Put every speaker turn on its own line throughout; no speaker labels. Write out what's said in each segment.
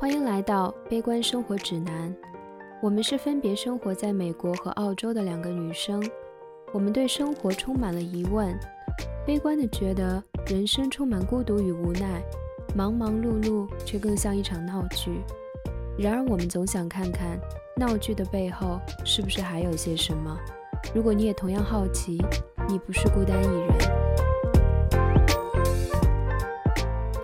欢迎来到悲观生活指南。我们是分别生活在美国和澳洲的两个女生，我们对生活充满了疑问，悲观的觉得人生充满孤独与无奈，忙忙碌碌却更像一场闹剧。然而，我们总想看看闹剧的背后是不是还有些什么。如果你也同样好奇，你不是孤单一人。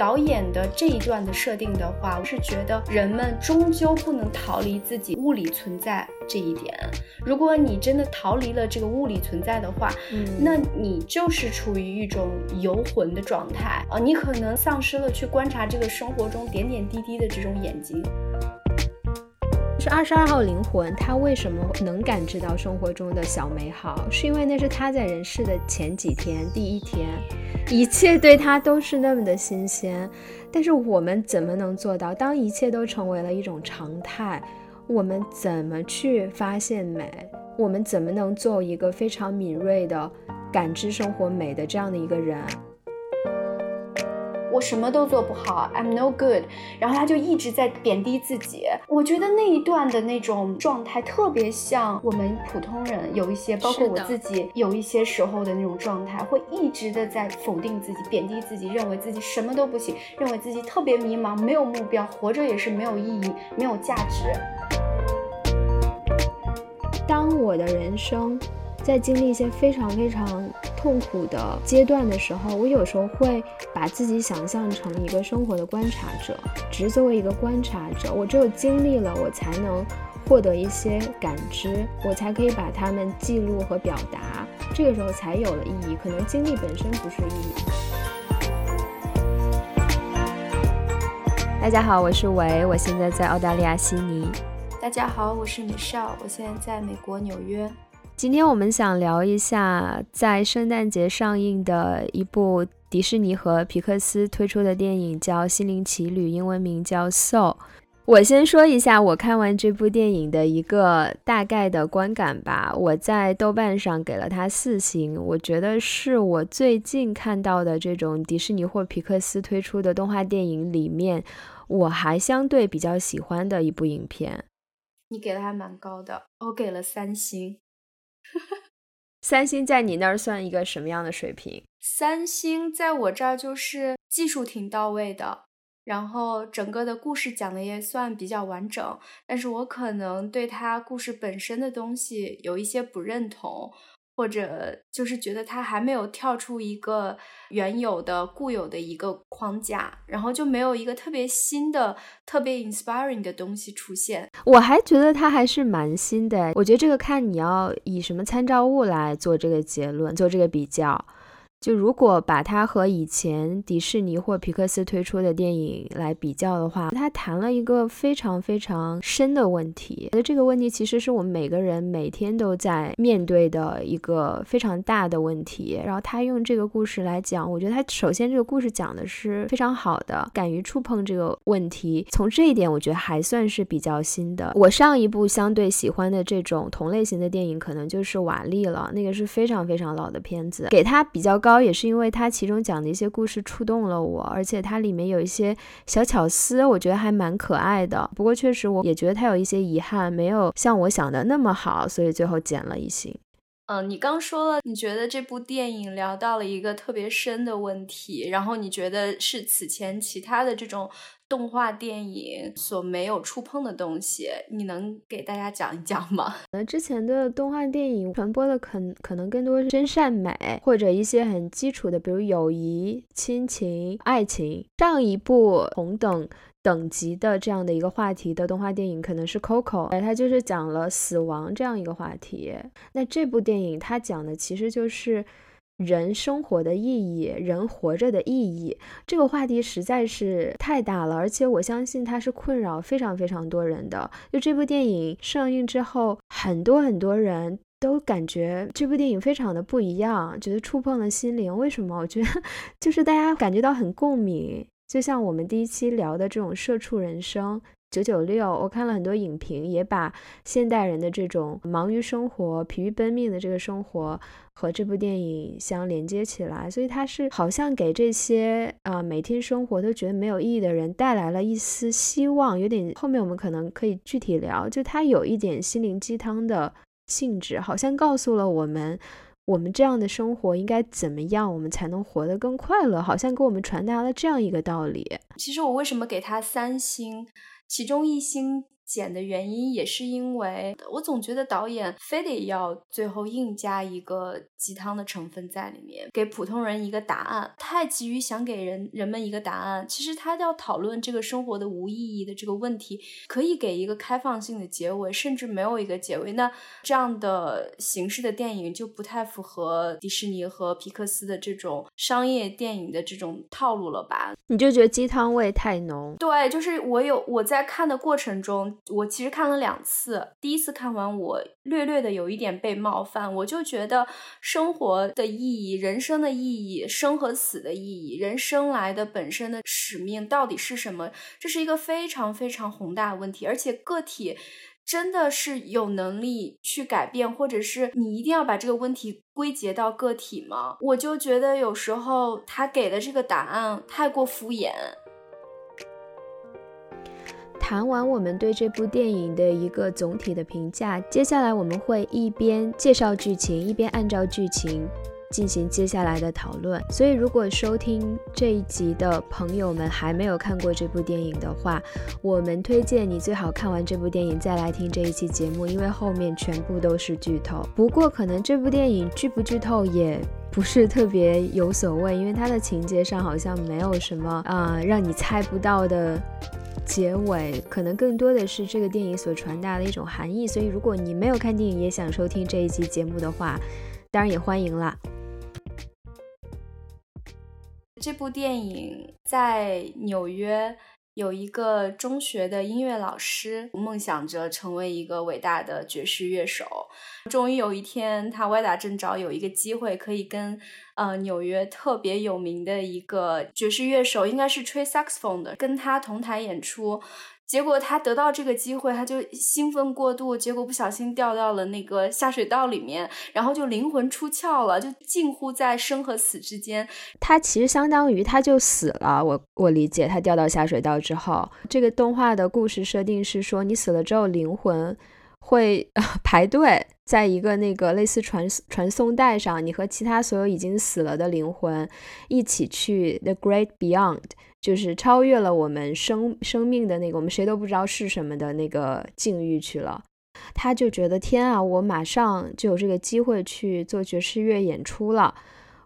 导演的这一段的设定的话，我是觉得人们终究不能逃离自己物理存在这一点。如果你真的逃离了这个物理存在的话，嗯那你就是处于一种游魂的状态啊！你可能丧失了去观察这个生活中点点滴滴的这种眼睛。
是二十二号灵魂，他为什么能感知到生活中的小美好？是因为那是他在人世的前几天，第一天，一切对他都是那么的新鲜。但是我们怎么能做到？当一切都成为了一种常态，我们怎么去发现美？我们怎么能做一个非常敏锐的感知生活美的这样的一个人？
我什么都做不好，I'm no good。然后他就一直在贬低自己。我觉得那一段的那种状态特别像我们普通人有一些，包括我自己有一些时候的那种状态，会一直的在否定自己、贬低自己，认为自己什么都不行，认为自己特别迷茫，没有目标，活着也是没有意义、没有价值。
当我的人生。在经历一些非常非常痛苦的阶段的时候，我有时候会把自己想象成一个生活的观察者，只是作为一个观察者，我只有经历了，我才能获得一些感知，我才可以把它们记录和表达，这个时候才有了意义。可能经历本身不是意义。大家好，我是维，我现在在澳大利亚悉尼。
大家好，我是 Michelle，我现在在美国纽约。
今天我们想聊一下在圣诞节上映的一部迪士尼和皮克斯推出的电影，叫《心灵奇旅》，英文名叫《Soul》。我先说一下我看完这部电影的一个大概的观感吧。我在豆瓣上给了它四星，我觉得是我最近看到的这种迪士尼或皮克斯推出的动画电影里面，我还相对比较喜欢的一部影片。
你给的还蛮高的，我给了三星。
三星在你那儿算一个什么样的水平？
三星在我这儿就是技术挺到位的，然后整个的故事讲的也算比较完整，但是我可能对他故事本身的东西有一些不认同。或者就是觉得他还没有跳出一个原有的固有的一个框架，然后就没有一个特别新的、特别 inspiring 的东西出现。
我还觉得他还是蛮新的。我觉得这个看你要以什么参照物来做这个结论，做这个比较。就如果把它和以前迪士尼或皮克斯推出的电影来比较的话，它谈了一个非常非常深的问题。那这个问题其实是我们每个人每天都在面对的一个非常大的问题。然后他用这个故事来讲，我觉得他首先这个故事讲的是非常好的，敢于触碰这个问题。从这一点，我觉得还算是比较新的。我上一部相对喜欢的这种同类型的电影，可能就是瓦力了，那个是非常非常老的片子，给他比较高。也是因为它其中讲的一些故事触动了我，而且它里面有一些小巧思，我觉得还蛮可爱的。不过确实，我也觉得它有一些遗憾，没有像我想的那么好，所以最后减了一星。
嗯，你刚说了，你觉得这部电影聊到了一个特别深的问题，然后你觉得是此前其他的这种。动画电影所没有触碰的东西，你能给大家讲一讲吗？
那之前的动画电影传播的可可能更多是真善美，或者一些很基础的，比如友谊、亲情、爱情。上一部同等等级的这样的一个话题的动画电影可能是 Coco，哎，它就是讲了死亡这样一个话题。那这部电影它讲的其实就是。人生活的意义，人活着的意义，这个话题实在是太大了，而且我相信它是困扰非常非常多人的。就这部电影上映之后，很多很多人都感觉这部电影非常的不一样，觉得触碰了心灵。为什么？我觉得就是大家感觉到很共鸣，就像我们第一期聊的这种社畜人生。九九六，我看了很多影评，也把现代人的这种忙于生活、疲于奔命的这个生活和这部电影相连接起来，所以它是好像给这些啊每天生活都觉得没有意义的人带来了一丝希望，有点后面我们可能可以具体聊，就它有一点心灵鸡汤的性质，好像告诉了我们。我们这样的生活应该怎么样，我们才能活得更快乐？好像给我们传达了这样一个道理。
其实我为什么给他三星？其中一星。减的原因也是因为我总觉得导演非得要最后硬加一个鸡汤的成分在里面，给普通人一个答案，太急于想给人人们一个答案。其实他要讨论这个生活的无意义的这个问题，可以给一个开放性的结尾，甚至没有一个结尾。那这样的形式的电影就不太符合迪士尼和皮克斯的这种商业电影的这种套路了吧？
你就觉得鸡汤味太浓？
对，就是我有我在看的过程中。我其实看了两次，第一次看完，我略略的有一点被冒犯，我就觉得生活的意义、人生的意义、生和死的意义、人生来的本身的使命到底是什么？这是一个非常非常宏大的问题，而且个体真的是有能力去改变，或者是你一定要把这个问题归结到个体吗？我就觉得有时候他给的这个答案太过敷衍。
谈完我们对这部电影的一个总体的评价，接下来我们会一边介绍剧情，一边按照剧情进行接下来的讨论。所以，如果收听这一集的朋友们还没有看过这部电影的话，我们推荐你最好看完这部电影再来听这一期节目，因为后面全部都是剧透。不过，可能这部电影剧不剧透也不是特别有所谓，因为它的情节上好像没有什么啊让你猜不到的。结尾可能更多的是这个电影所传达的一种含义，所以如果你没有看电影也想收听这一期节目的话，当然也欢迎啦。
这部电影在纽约有一个中学的音乐老师，梦想着成为一个伟大的爵士乐手。终于有一天，他歪打正着有一个机会，可以跟呃纽约特别有名的一个爵士乐手，应该是吹 saxophone 的，跟他同台演出。结果他得到这个机会，他就兴奋过度，结果不小心掉到了那个下水道里面，然后就灵魂出窍了，就近乎在生和死之间。
他其实相当于他就死了。我我理解，他掉到下水道之后，这个动画的故事设定是说，你死了之后灵魂。会 排队在一个那个类似传传送带上，你和其他所有已经死了的灵魂一起去 the great beyond，就是超越了我们生生命的那个我们谁都不知道是什么的那个境遇去了。他就觉得天啊，我马上就有这个机会去做爵士乐演出了，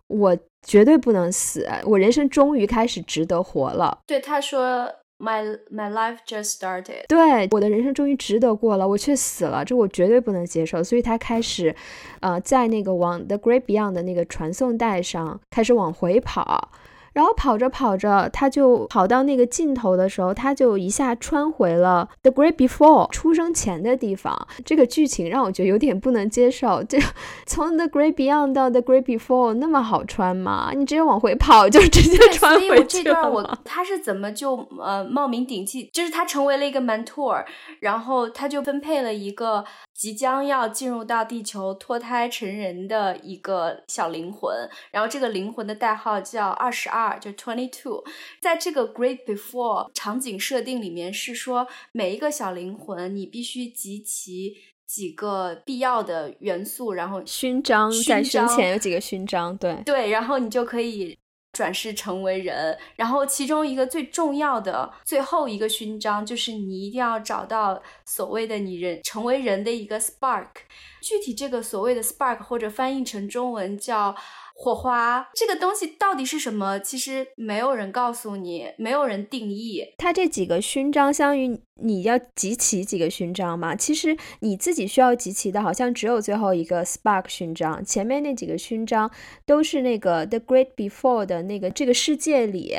我绝对不能死，我人生终于开始值得活了。
对，他说。My my life just started。
对，我的人生终于值得过了，我却死了，这我绝对不能接受。所以他开始，呃，在那个往 The Great Beyond 的那个传送带上开始往回跑。然后跑着跑着，他就跑到那个尽头的时候，他就一下穿回了 The Great Before 出生前的地方。这个剧情让我觉得有点不能接受。这 从 The Great Beyond 到 The Great Before 那么好穿吗？你直接往回跑就 直接穿回去了。所以
这段我他是怎么就呃冒名顶替？就是他成为了一个 mentor，然后他就分配了一个。即将要进入到地球脱胎成人的一个小灵魂，然后这个灵魂的代号叫二十二，就 twenty two。在这个 Great Before 场景设定里面，是说每一个小灵魂你必须集齐几个必要的元素，然后
勋章在生前有几个勋章，对
对，然后你就可以。转世成为人，然后其中一个最重要的最后一个勋章，就是你一定要找到所谓的你人成为人的一个 spark。具体这个所谓的 spark，或者翻译成中文叫。火花这个东西到底是什么？其实没有人告诉你，没有人定义。
它这几个勋章，相当于你要集齐几个勋章嘛？其实你自己需要集齐的，好像只有最后一个 Spark 勋章。前面那几个勋章都是那个 The Great Before 的那个这个世界里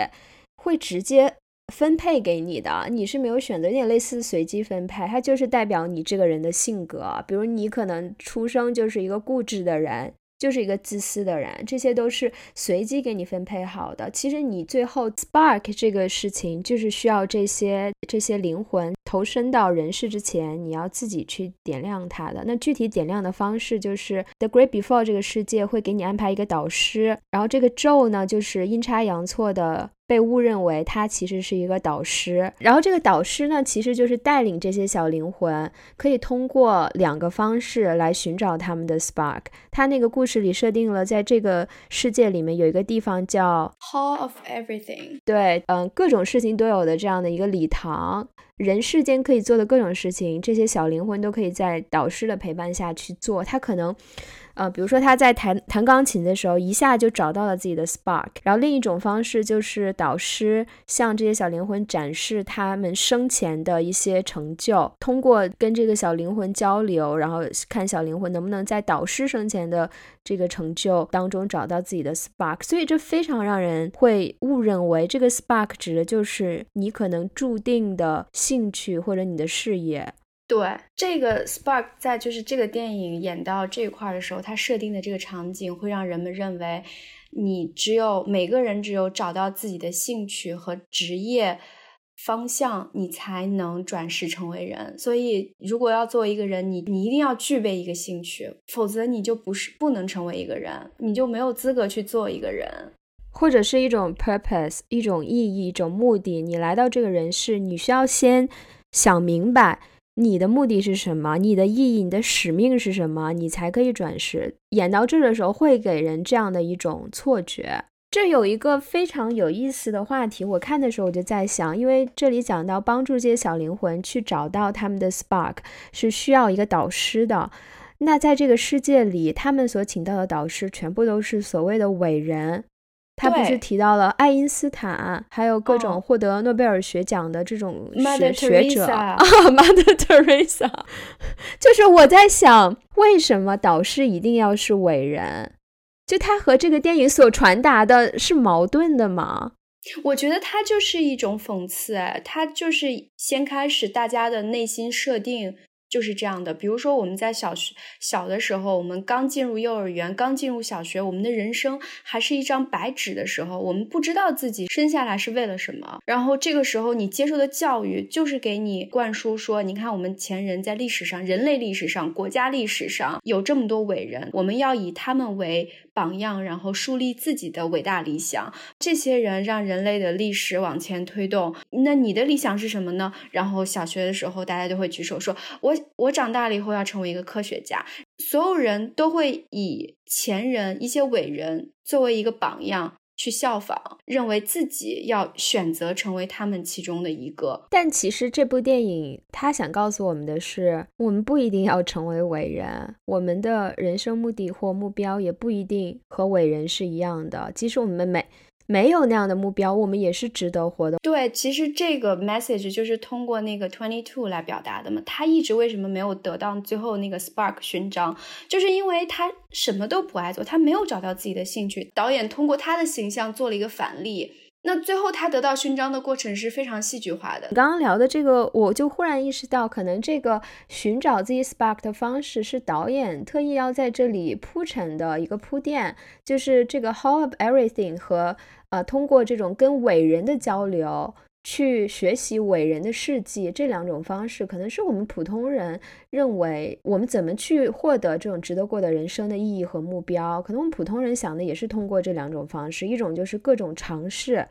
会直接分配给你的，你是没有选择，有点类似随机分配。它就是代表你这个人的性格，比如你可能出生就是一个固执的人。就是一个自私的人，这些都是随机给你分配好的。其实你最后 spark 这个事情，就是需要这些这些灵魂投身到人世之前，你要自己去点亮它的。那具体点亮的方式，就是 The Great Before 这个世界会给你安排一个导师，然后这个咒呢，就是阴差阳错的。被误认为他其实是一个导师，然后这个导师呢，其实就是带领这些小灵魂，可以通过两个方式来寻找他们的 spark。他那个故事里设定了，在这个世界里面有一个地方叫
Hall of Everything，
对，嗯，各种事情都有的这样的一个礼堂，人世间可以做的各种事情，这些小灵魂都可以在导师的陪伴下去做。他可能。呃，比如说他在弹弹钢琴的时候，一下就找到了自己的 spark。然后另一种方式就是导师向这些小灵魂展示他们生前的一些成就，通过跟这个小灵魂交流，然后看小灵魂能不能在导师生前的这个成就当中找到自己的 spark。所以这非常让人会误认为这个 spark 指的就是你可能注定的兴趣或者你的事业。
对这个 spark，在就是这个电影演到这块的时候，它设定的这个场景会让人们认为，你只有每个人只有找到自己的兴趣和职业方向，你才能转世成为人。所以，如果要做一个人，你你一定要具备一个兴趣，否则你就不是不能成为一个人，你就没有资格去做一个人，
或者是一种 purpose，一种意义，一种目的。你来到这个人世，你需要先想明白。你的目的是什么？你的意义、你的使命是什么？你才可以转世。演到这的时候，会给人这样的一种错觉。这有一个非常有意思的话题，我看的时候我就在想，因为这里讲到帮助这些小灵魂去找到他们的 spark，是需要一个导师的。那在这个世界里，他们所请到的导师全部都是所谓的伟人。他不是提到了爱因斯坦，还有各种获得诺贝尔学奖的这种学学者啊，Mother Teresa，就是我在想，为什么导师一定要是伟人？就他和这个电影所传达的是矛盾的吗？
我觉得他就是一种讽刺，哎，他就是先开始大家的内心设定。就是这样的，比如说我们在小学小的时候，我们刚进入幼儿园，刚进入小学，我们的人生还是一张白纸的时候，我们不知道自己生下来是为了什么。然后这个时候，你接受的教育就是给你灌输说，你看我们前人在历史上、人类历史上、国家历史上有这么多伟人，我们要以他们为榜样，然后树立自己的伟大理想。这些人让人类的历史往前推动。那你的理想是什么呢？然后小学的时候，大家都会举手说，我。我长大了以后要成为一个科学家，所有人都会以前人一些伟人作为一个榜样去效仿，认为自己要选择成为他们其中的一个。
但其实这部电影他想告诉我们的是，我们不一定要成为伟人，我们的人生目的或目标也不一定和伟人是一样的。即使我们每没有那样的目标，我们也是值得活的。
对，其实这个 message 就是通过那个 twenty two 来表达的嘛。他一直为什么没有得到最后那个 spark 勋章，就是因为他什么都不爱做，他没有找到自己的兴趣。导演通过他的形象做了一个反例。那最后他得到勋章的过程是非常戏剧化的。
刚刚聊的这个，我就忽然意识到，可能这个寻找自己 spark 的方式是导演特意要在这里铺陈的一个铺垫，就是这个 hall of everything 和呃通过这种跟伟人的交流去学习伟人的事迹这两种方式，可能是我们普通人认为我们怎么去获得这种值得过的人生的意义和目标，可能我们普通人想的也是通过这两种方式，一种就是各种尝试。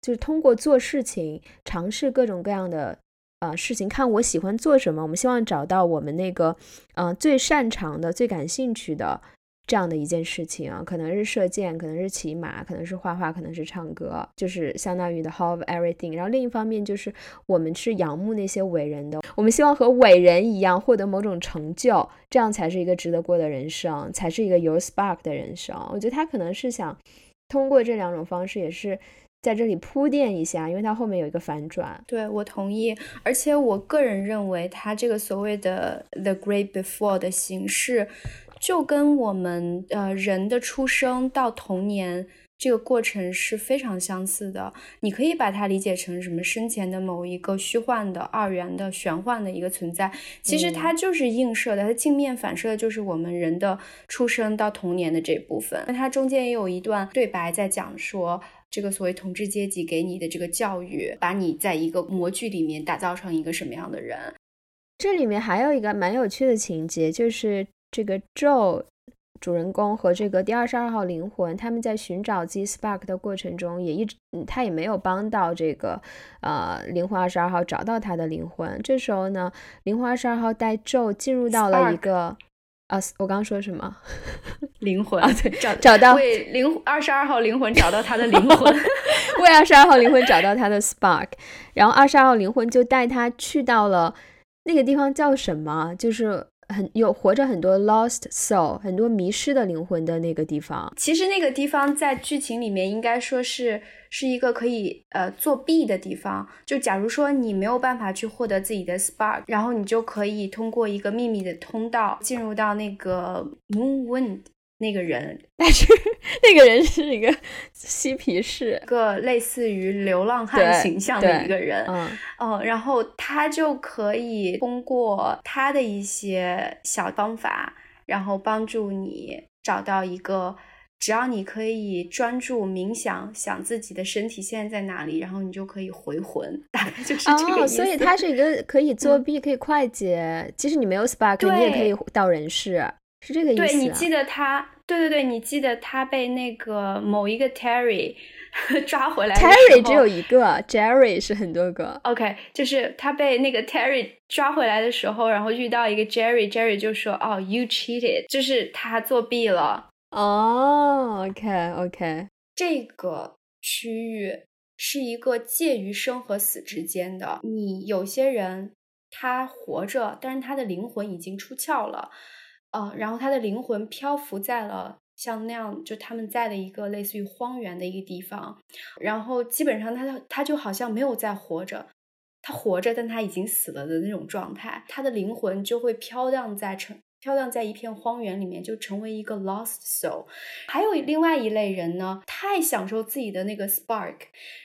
就是通过做事情，尝试各种各样的呃事情，看我喜欢做什么。我们希望找到我们那个嗯最擅长的、最感兴趣的这样的一件事情啊，可能是射箭，可能是骑马，可能是画画，可能是唱歌，就是相当于的 h a l of everything。然后另一方面就是我们是仰慕那些伟人的，我们希望和伟人一样获得某种成就，这样才是一个值得过的人生，才是一个有 spark 的人生。我觉得他可能是想通过这两种方式，也是。在这里铺垫一下，因为它后面有一个反转。
对我同意，而且我个人认为，它这个所谓的 The Great Before 的形式，就跟我们呃人的出生到童年这个过程是非常相似的。你可以把它理解成什么生前的某一个虚幻的、二元的、玄幻的一个存在，其实它就是映射的，它镜面反射的就是我们人的出生到童年的这部分。那它中间也有一段对白在讲说，这个所谓统治阶级给你的这个教育，把你在一个模具里面打造成一个什么样的人。
这里面还有一个蛮有趣的情节，就是这个 Joe。主人公和这个第二十二号灵魂，他们在寻找 Z Spark 的过程中，也一直，他也没有帮到这个，呃，灵魂二十二号找到他的灵魂。这时候呢，灵魂二十二号带 Joe 进入到了一个，啊，我刚刚说什么？
灵魂
啊，对，
找
找到
为灵二十二号灵魂找到他的灵魂，
为二十二号灵魂找到他的 Spark，然后二十二号灵魂就带他去到了那个地方叫什么？就是。很有活着很多 lost soul，很多迷失的灵魂的那个地方。
其实那个地方在剧情里面应该说是是一个可以呃作弊的地方。就假如说你没有办法去获得自己的 spark，然后你就可以通过一个秘密的通道进入到那个 moon wind。那个人，
但是那个人是一个嬉皮士，
一个类似于流浪汉形象的一个人，
嗯，
哦，然后他就可以通过他的一些小方法，然后帮助你找到一个，只要你可以专注冥想，想自己的身体现在在哪里，然后你就可以回魂，大概就是这个意
思。所以他是一个可以作弊、可以快捷，即使你没有 spark，你也可以到人世。是这个意思。
对你记得他，对对对，你记得他被那个某一个 Terry 抓回来。
Terry 只有一个，Jerry 是很多个。
OK，就是他被那个 Terry 抓回来的时候，然后遇到一个 Jerry，Jerry 就说：“哦，You cheated，就是他作弊了。”
哦，OK，OK，
这个区域是一个介于生和死之间的。你有些人他活着，但是他的灵魂已经出窍了。呃，然后他的灵魂漂浮在了像那样就他们在的一个类似于荒原的一个地方，然后基本上他他就好像没有在活着，他活着，但他已经死了的那种状态，他的灵魂就会飘荡在城。飘荡在一片荒原里面，就成为一个 lost soul。还有另外一类人呢，太享受自己的那个 spark，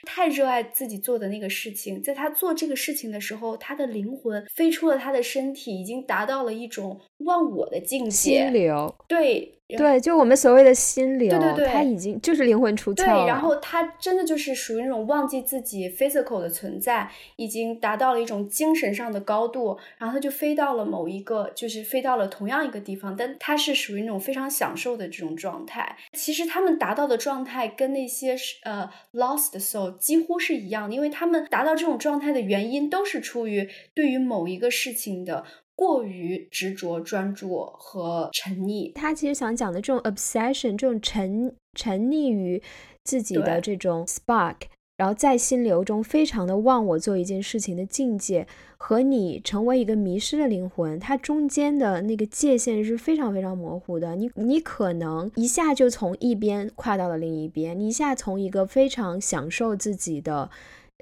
太热爱自己做的那个事情。在他做这个事情的时候，他的灵魂飞出了他的身体，已经达到了一种忘我的境界。
心流，
对。
对，就我们所谓的心流，
对对对，
他已经就是灵魂出窍
了。对，然后他真的就是属于那种忘记自己 physical 的存在，已经达到了一种精神上的高度，然后他就飞到了某一个，就是飞到了同样一个地方，但他是属于那种非常享受的这种状态。其实他们达到的状态跟那些呃 lost soul 几乎是一样的，因为他们达到这种状态的原因都是出于对于某一个事情的。过于执着、专注和沉溺，
他其实想讲的这种 obsession，这种沉沉溺于自己的这种 spark，然后在心流中非常的忘我做一件事情的境界，和你成为一个迷失的灵魂，它中间的那个界限是非常非常模糊的。你你可能一下就从一边跨到了另一边，你一下从一个非常享受自己的、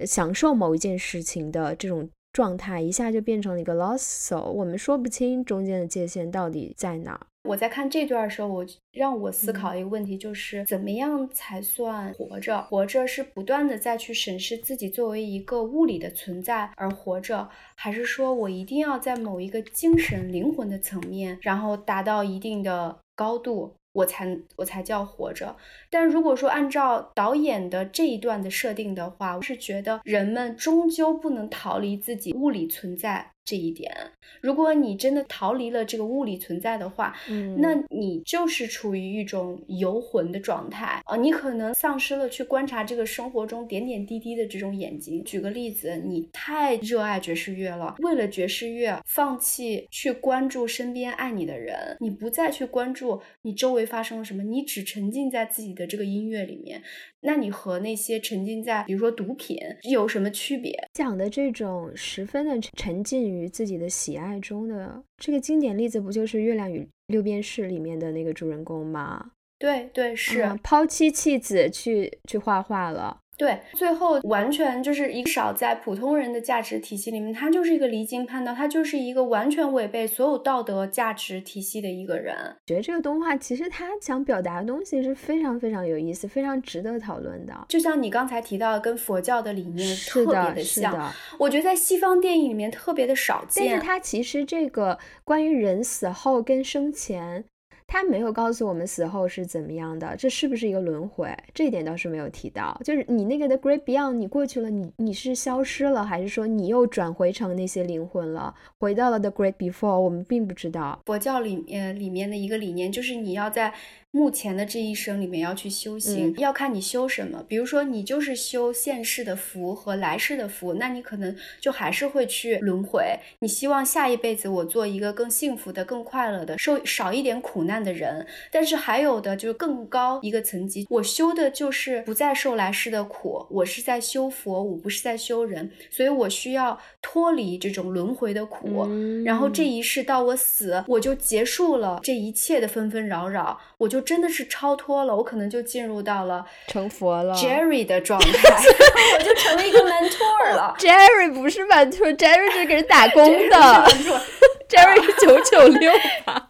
享受某一件事情的这种。状态一下就变成了一个 lost soul，我们说不清中间的界限到底在哪儿。
我在看这段的时候，我让我思考一个问题，就是怎么样才算活着？活着是不断的再去审视自己作为一个物理的存在而活着，还是说我一定要在某一个精神灵魂的层面，然后达到一定的高度？我才我才叫活着，但如果说按照导演的这一段的设定的话，我是觉得人们终究不能逃离自己物理存在。这一点，如果你真的逃离了这个物理存在的话，
嗯，
那你就是处于一种游魂的状态啊，你可能丧失了去观察这个生活中点点滴滴的这种眼睛。举个例子，你太热爱爵士乐了，为了爵士乐放弃去关注身边爱你的人，你不再去关注你周围发生了什么，你只沉浸在自己的这个音乐里面。那你和那些沉浸在比如说毒品有什么区别？
讲的这种十分的沉浸于自己的喜爱中的这个经典例子，不就是《月亮与六便士》里面的那个主人公吗？
对对是
抛妻弃子去去画画了。
对，最后完全就是一个少在普通人的价值体系里面，他就是一个离经叛道，他就是一个完全违背所有道德价值体系的一个人。
觉得这个动画其实他想表达的东西是非常非常有意思，非常值得讨论的。
就像你刚才提到的，跟佛教的理念特别
的
像，我觉得在西方电影里面特别的少见。
但是它其实这个关于人死后跟生前。他没有告诉我们死后是怎么样的，这是不是一个轮回？这一点倒是没有提到。就是你那个的 Great Beyond，你过去了，你你是消失了，还是说你又转回成那些灵魂了，回到了 The Great Before？我们并不知道。
佛教里面里面的一个理念就是你要在。目前的这一生里面要去修行，要看你修什么。比如说，你就是修现世的福和来世的福，那你可能就还是会去轮回。你希望下一辈子我做一个更幸福的、更快乐的、受少一点苦难的人。但是还有的就是更高一个层级，我修的就是不再受来世的苦，我是在修佛，我不是在修人，所以我需要脱离这种轮回的苦。然后这一世到我死，我就结束了这一切的纷纷扰扰，我就。真的是超脱了，我可能就进入到了
成佛了
Jerry 的状态，我就成了一个 mentor 了。
Jerry 不是 mentor，Jerry 是给人打工的。Jerry 是九九六吧？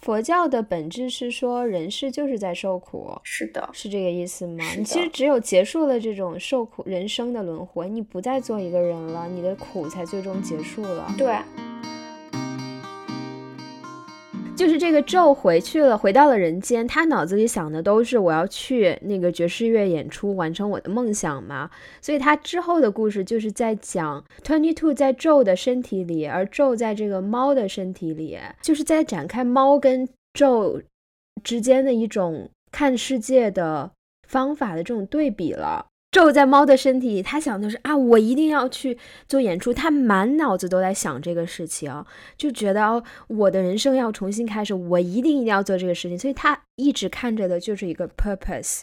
佛教的本质是说人世就是在受苦，
是的，
是这个意思吗？你其实只有结束了这种受苦人生的轮回，你不再做一个人了，你的苦才最终结束了。
对。
就是这个咒回去了，回到了人间。他脑子里想的都是我要去那个爵士乐演出，完成我的梦想嘛。所以他之后的故事就是在讲 Twenty Two 在咒的身体里，而咒在这个猫的身体里，就是在展开猫跟咒之间的一种看世界的方法的这种对比了。咒在猫的身体里，他想的是啊，我一定要去做演出。他满脑子都在想这个事情，就觉得哦，我的人生要重新开始，我一定一定要做这个事情。所以他一直看着的就是一个 purpose，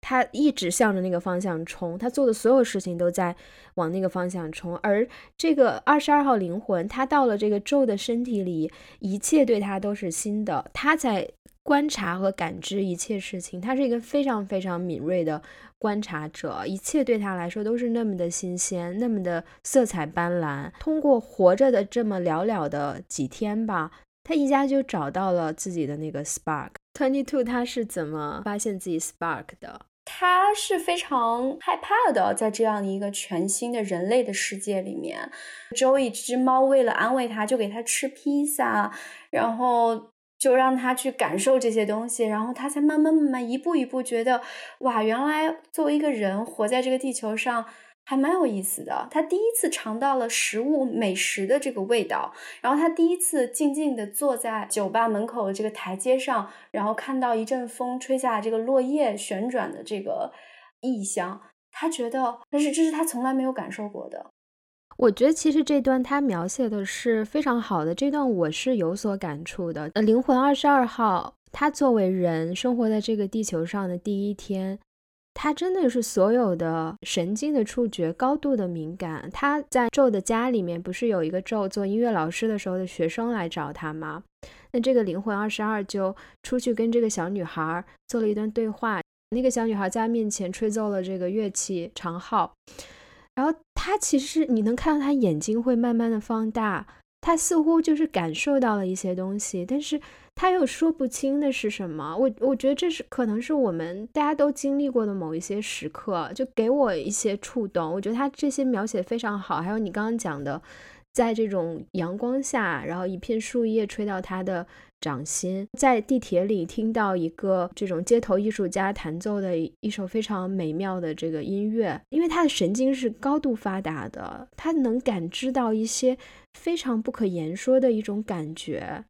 他一直向着那个方向冲，他做的所有事情都在往那个方向冲。而这个二十二号灵魂，他到了这个咒的身体里，一切对他都是新的，他在观察和感知一切事情，他是一个非常非常敏锐的。观察者，一切对他来说都是那么的新鲜，那么的色彩斑斓。通过活着的这么寥寥的几天吧，他一家就找到了自己的那个 spark。Twenty Two，他是怎么发现自己 spark 的？
他是非常害怕的，在这样一个全新的人类的世界里面。周一只猫为了安慰他，就给他吃披萨，然后。就让他去感受这些东西，然后他才慢慢慢慢一步一步觉得，哇，原来作为一个人活在这个地球上还蛮有意思的。他第一次尝到了食物美食的这个味道，然后他第一次静静地坐在酒吧门口的这个台阶上，然后看到一阵风吹下这个落叶旋转的这个异象，他觉得，但是这是他从来没有感受过的。
我觉得其实这段他描写的是非常好的，这段我是有所感触的。呃，灵魂二十二号，他作为人生活在这个地球上的第一天，他真的是所有的神经的触觉高度的敏感。他在咒的家里面，不是有一个咒做音乐老师的时候的学生来找他吗？那这个灵魂二十二就出去跟这个小女孩做了一段对话。那个小女孩在他面前吹奏了这个乐器长号。然后他其实你能看到他眼睛会慢慢的放大，他似乎就是感受到了一些东西，但是他又说不清的是什么。我我觉得这是可能是我们大家都经历过的某一些时刻，就给我一些触动。我觉得他这些描写非常好，还有你刚刚讲的，在这种阳光下，然后一片树叶吹到他的。掌心在地铁里听到一个这种街头艺术家弹奏的一首非常美妙的这个音乐，因为他的神经是高度发达的，他能感知到一些非常不可言说的一种感觉，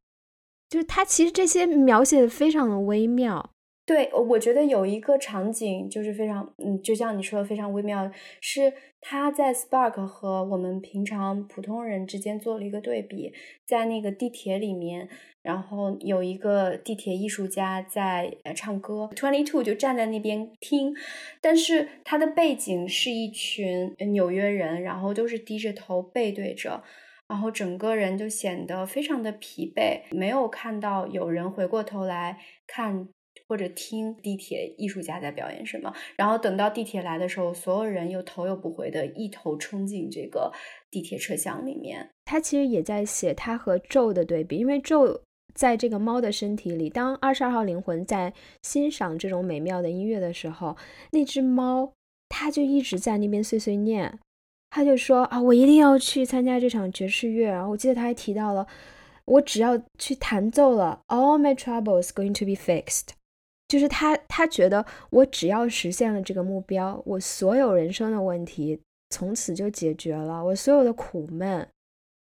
就是他其实这些描写的非常的微妙。
对，我觉得有一个场景就是非常，嗯，就像你说的非常微妙，是他在 Spark 和我们平常普通人之间做了一个对比，在那个地铁里面，然后有一个地铁艺术家在唱歌，Twenty Two 就站在那边听，但是他的背景是一群纽约人，然后都是低着头背对着，然后整个人就显得非常的疲惫，没有看到有人回过头来看。或者听地铁艺术家在表演什么，然后等到地铁来的时候，所有人又头也不回的一头冲进这个地铁车厢里面。
他其实也在写他和咒的对比，因为咒在这个猫的身体里，当二十二号灵魂在欣赏这种美妙的音乐的时候，那只猫它就一直在那边碎碎念。他就说啊，我一定要去参加这场爵士乐。然后我记得他还提到了，我只要去弹奏了，all my troubles going to be fixed。就是他，他觉得我只要实现了这个目标，我所有人生的问题从此就解决了，我所有的苦闷。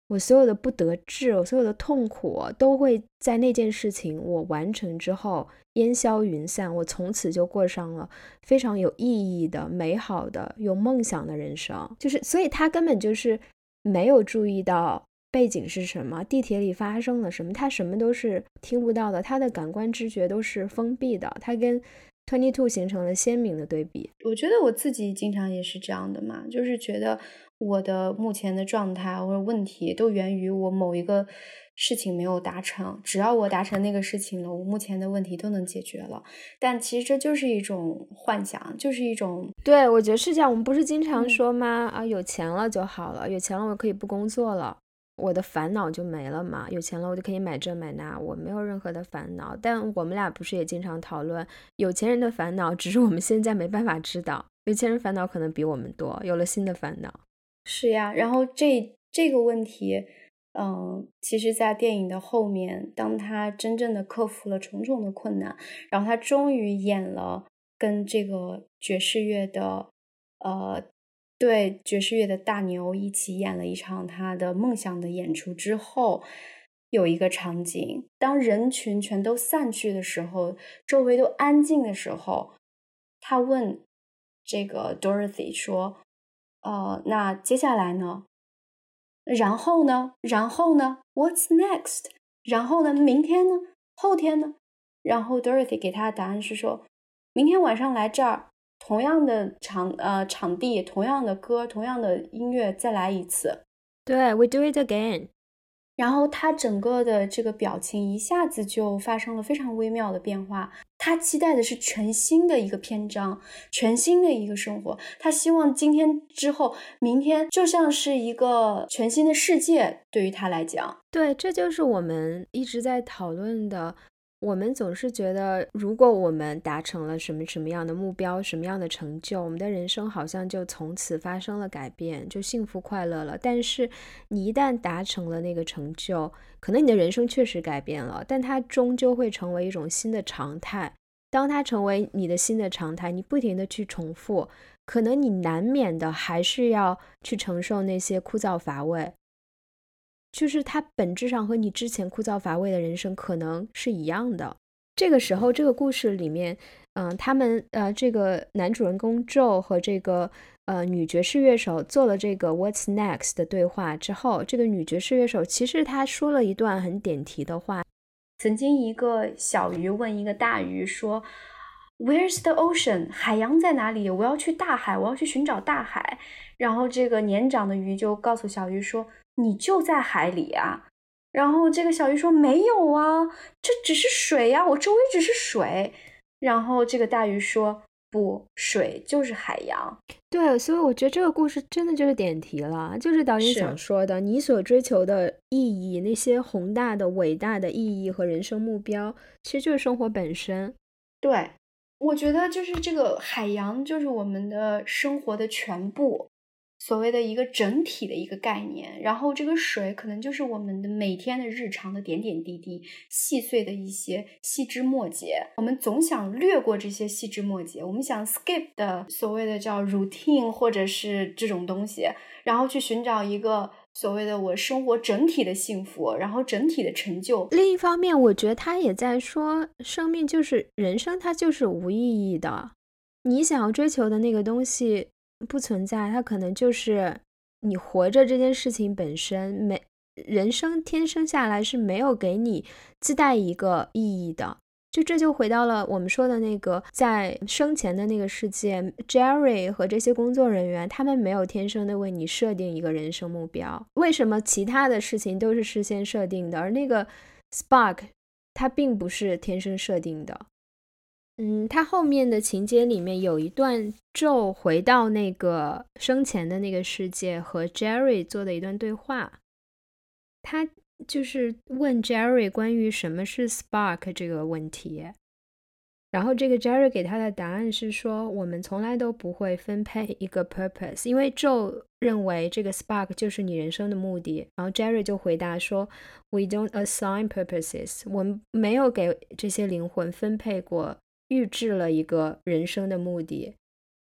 我所有的不得志，我所有的痛苦，都会在那件事情我完成之后烟消云散。我从此就过上了非常有意义的、美好的、有梦想的人生。就是，所以他根本就是没有注意到背景是什么，地铁里发生了什么，他什么都是听不到的，他的感官知觉都是封闭的。他跟 Twenty Two 形成了鲜明的对比。
我觉得我自己经常也是这样的嘛，就是觉得。我的目前的状态或者问题都源于我某一个事情没有达成。只要我达成那个事情了，我目前的问题都能解决了。但其实这就是一种幻想，就是一种……
对我觉得是这样。我们不是经常说吗？啊，有钱了就好了，有钱了我可以不工作了，我的烦恼就没了嘛。有钱了我就可以买这买那，我没有任何的烦恼。但我们俩不是也经常讨论有钱人的烦恼，只是我们现在没办法知道。有钱人烦恼可能比我们多，有了新的烦恼。
是呀，然后这这个问题，嗯，其实，在电影的后面，当他真正的克服了重重的困难，然后他终于演了跟这个爵士乐的，呃，对爵士乐的大牛一起演了一场他的梦想的演出之后，有一个场景，当人群全都散去的时候，周围都安静的时候，他问这个 Dorothy 说。呃，那接下来呢？然后呢？然后呢？What's next？然后呢？明天呢？后天呢？然后 Dorothy 给他的答案是说，明天晚上来这儿，同样的场呃场地，同样的歌，同样的音乐，再来一次。
对，We do it again。
然后他整个的这个表情一下子就发生了非常微妙的变化。他期待的是全新的一个篇章，全新的一个生活。他希望今天之后，明天就像是一个全新的世界。对于他来讲，
对，这就是我们一直在讨论的。我们总是觉得，如果我们达成了什么什么样的目标，什么样的成就，我们的人生好像就从此发生了改变，就幸福快乐了。但是，你一旦达成了那个成就，可能你的人生确实改变了，但它终究会成为一种新的常态。当它成为你的新的常态，你不停的去重复，可能你难免的还是要去承受那些枯燥乏味。就是它本质上和你之前枯燥乏味的人生可能是一样的。这个时候，这个故事里面，嗯，他们呃，这个男主人公 Joe 和这个呃女爵士乐手做了这个 What's next 的对话之后，这个女爵士乐手其实她说了一段很点题的话。
曾经一个小鱼问一个大鱼说：“Where's the ocean？海洋在哪里？我要去大海，我要去寻找大海。”然后这个年长的鱼就告诉小鱼说。你就在海里啊，然后这个小鱼说没有啊，这只是水呀，我周围只是水。然后这个大鱼说不，水就是海洋。
对，所以我觉得这个故事真的就是点题了，就是导演想说的，你所追求的意义，那些宏大的、伟大的意义和人生目标，其实就是生活本身。
对，我觉得就是这个海洋，就是我们的生活的全部。所谓的一个整体的一个概念，然后这个水可能就是我们的每天的日常的点点滴滴、细碎的一些细枝末节。我们总想略过这些细枝末节，我们想 skip 的所谓的叫 routine 或者是这种东西，然后去寻找一个所谓的我生活整体的幸福，然后整体的成就。
另一方面，我觉得他也在说，生命就是人生，它就是无意义的。你想要追求的那个东西。不存在，它可能就是你活着这件事情本身没人生天生下来是没有给你自带一个意义的，就这就回到了我们说的那个在生前的那个世界，Jerry 和这些工作人员，他们没有天生的为你设定一个人生目标，为什么其他的事情都是事先设定的，而那个 Spark 它并不是天生设定的。嗯，他后面的情节里面有一段咒回到那个生前的那个世界和 Jerry 做的一段对话，他就是问 Jerry 关于什么是 Spark 这个问题。然后这个 Jerry 给他的答案是说，我们从来都不会分配一个 purpose，因为 Joe 认为这个 spark 就是你人生的目的。然后 Jerry 就回答说，We don't assign purposes，我们没有给这些灵魂分配过、预制了一个人生的目的。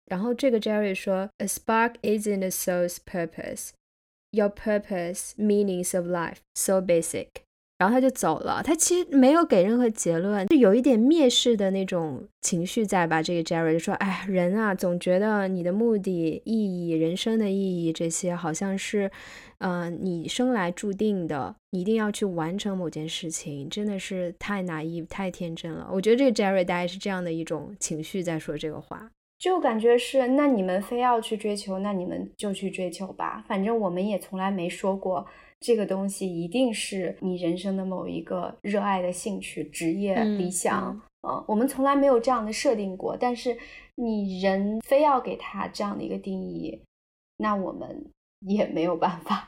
然后这个 Jerry 说，A spark isn't a soul's purpose. Your purpose, meanings of life, so basic. 然后他就走了，他其实没有给任何结论，就有一点蔑视的那种情绪在吧？这个 Jerry 就说：“哎，人啊，总觉得你的目的、意义、人生的意义这些，好像是，嗯，你生来注定的，你一定要去完成某件事情，真的是太 naive、太天真了。”我觉得这个 Jerry 大概是这样的一种情绪在说这个话，
就感觉是，那你们非要去追求，那你们就去追求吧，反正我们也从来没说过。这个东西一定是你人生的某一个热爱的兴趣、职业理想，嗯，我们从来没有这样的设定过。但是你人非要给他这样的一个定义，那我们 也没有办法。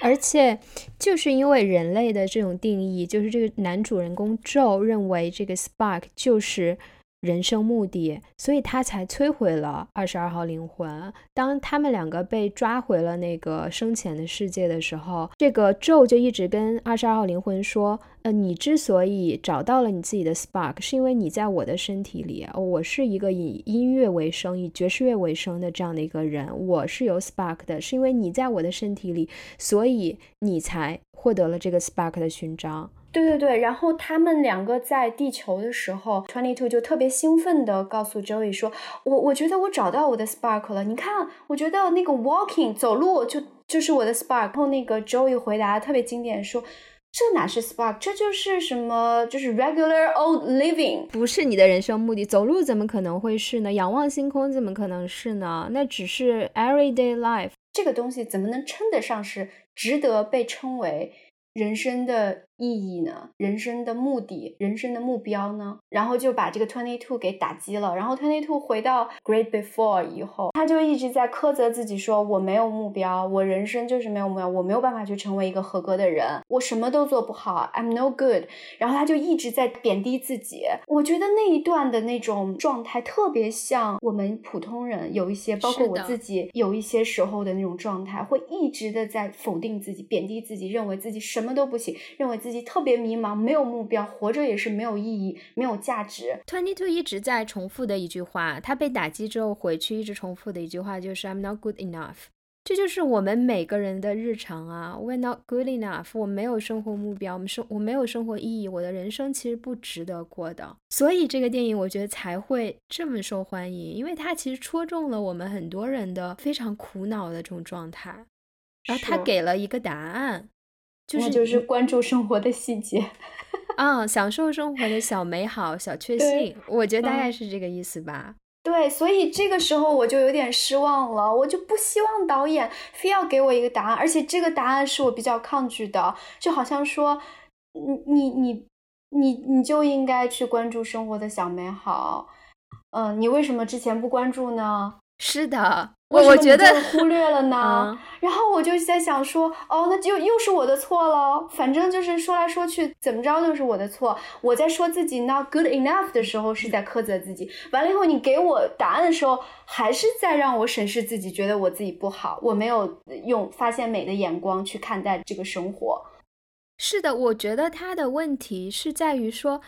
而且就是因为人类的这种定义，就是这个男主人公 Joe 认为这个 Spark 就是。人生目的，所以他才摧毁了二十二号灵魂。当他们两个被抓回了那个生前的世界的时候，这个 Joe 就一直跟二十二号灵魂说：“呃，你之所以找到了你自己的 spark，是因为你在我的身体里。我是一个以音乐为生、以爵士乐为生的这样的一个人，我是有 spark 的，是因为你在我的身体里，所以你才获得了这个 spark 的勋章。”
对对对，然后他们两个在地球的时候，Twenty Two 就特别兴奋的告诉 Joey 说：“我我觉得我找到我的 spark 了，你看，我觉得那个 walking 走路就就是我的 spark。”然后那个 Joey 回答特别经典说：“这哪是 spark，这就是什么？就是 regular old living，
不是你的人生目的。走路怎么可能会是呢？仰望星空怎么可能是呢？那只是 everyday life。
这个东西怎么能称得上是值得被称为？”人生的意义呢？人生的目的、人生的目标呢？然后就把这个 Twenty Two 给打击了。然后 Twenty Two 回到 Great Before 以后，他就一直在苛责自己，说我没有目标，我人生就是没有目标，我没有办法去成为一个合格的人，我什么都做不好，I'm no good。然后他就一直在贬低自己。我觉得那一段的那种状态特别像我们普通人有一些，包括我自己有一些时候的那种状态，会一直的在否定自己、贬低自己，认为自己什么。什么都不行，认为自己特别迷茫，没有目标，活着也是没有意义，没有价值。
Twenty Two 一直在重复的一句话，他被打击之后回去一直重复的一句话就是 "I'm not good enough"。这就是我们每个人的日常啊，We're not good enough。我没有生活目标，我们生我没有生活意义，我的人生其实不值得过的。所以这个电影我觉得才会这么受欢迎，因为它其实戳中了我们很多人的非常苦恼的这种状态，然后他给了一个答案。
就是就是关注生活的细节，
啊，享受生活的小美好、小确幸，我觉得大概是这个意思吧。
对，所以这个时候我就有点失望了，我就不希望导演非要给我一个答案，而且这个答案是我比较抗拒的，就好像说，你你你你你就应该去关注生活的小美好，嗯，你为什么之前不关注呢？
是的。我我觉得
忽略了呢，然后我就在想说，哦，那就又是我的错了。反正就是说来说去，怎么着都是我的错。我在说自己 not good enough 的时候，是在苛责自己。完了以后，你给我答案的时候，还是在让我审视自己，觉得我自己不好，我没有用发现美的眼光去看待这个生活。
是的，我觉得他的问题是在于说。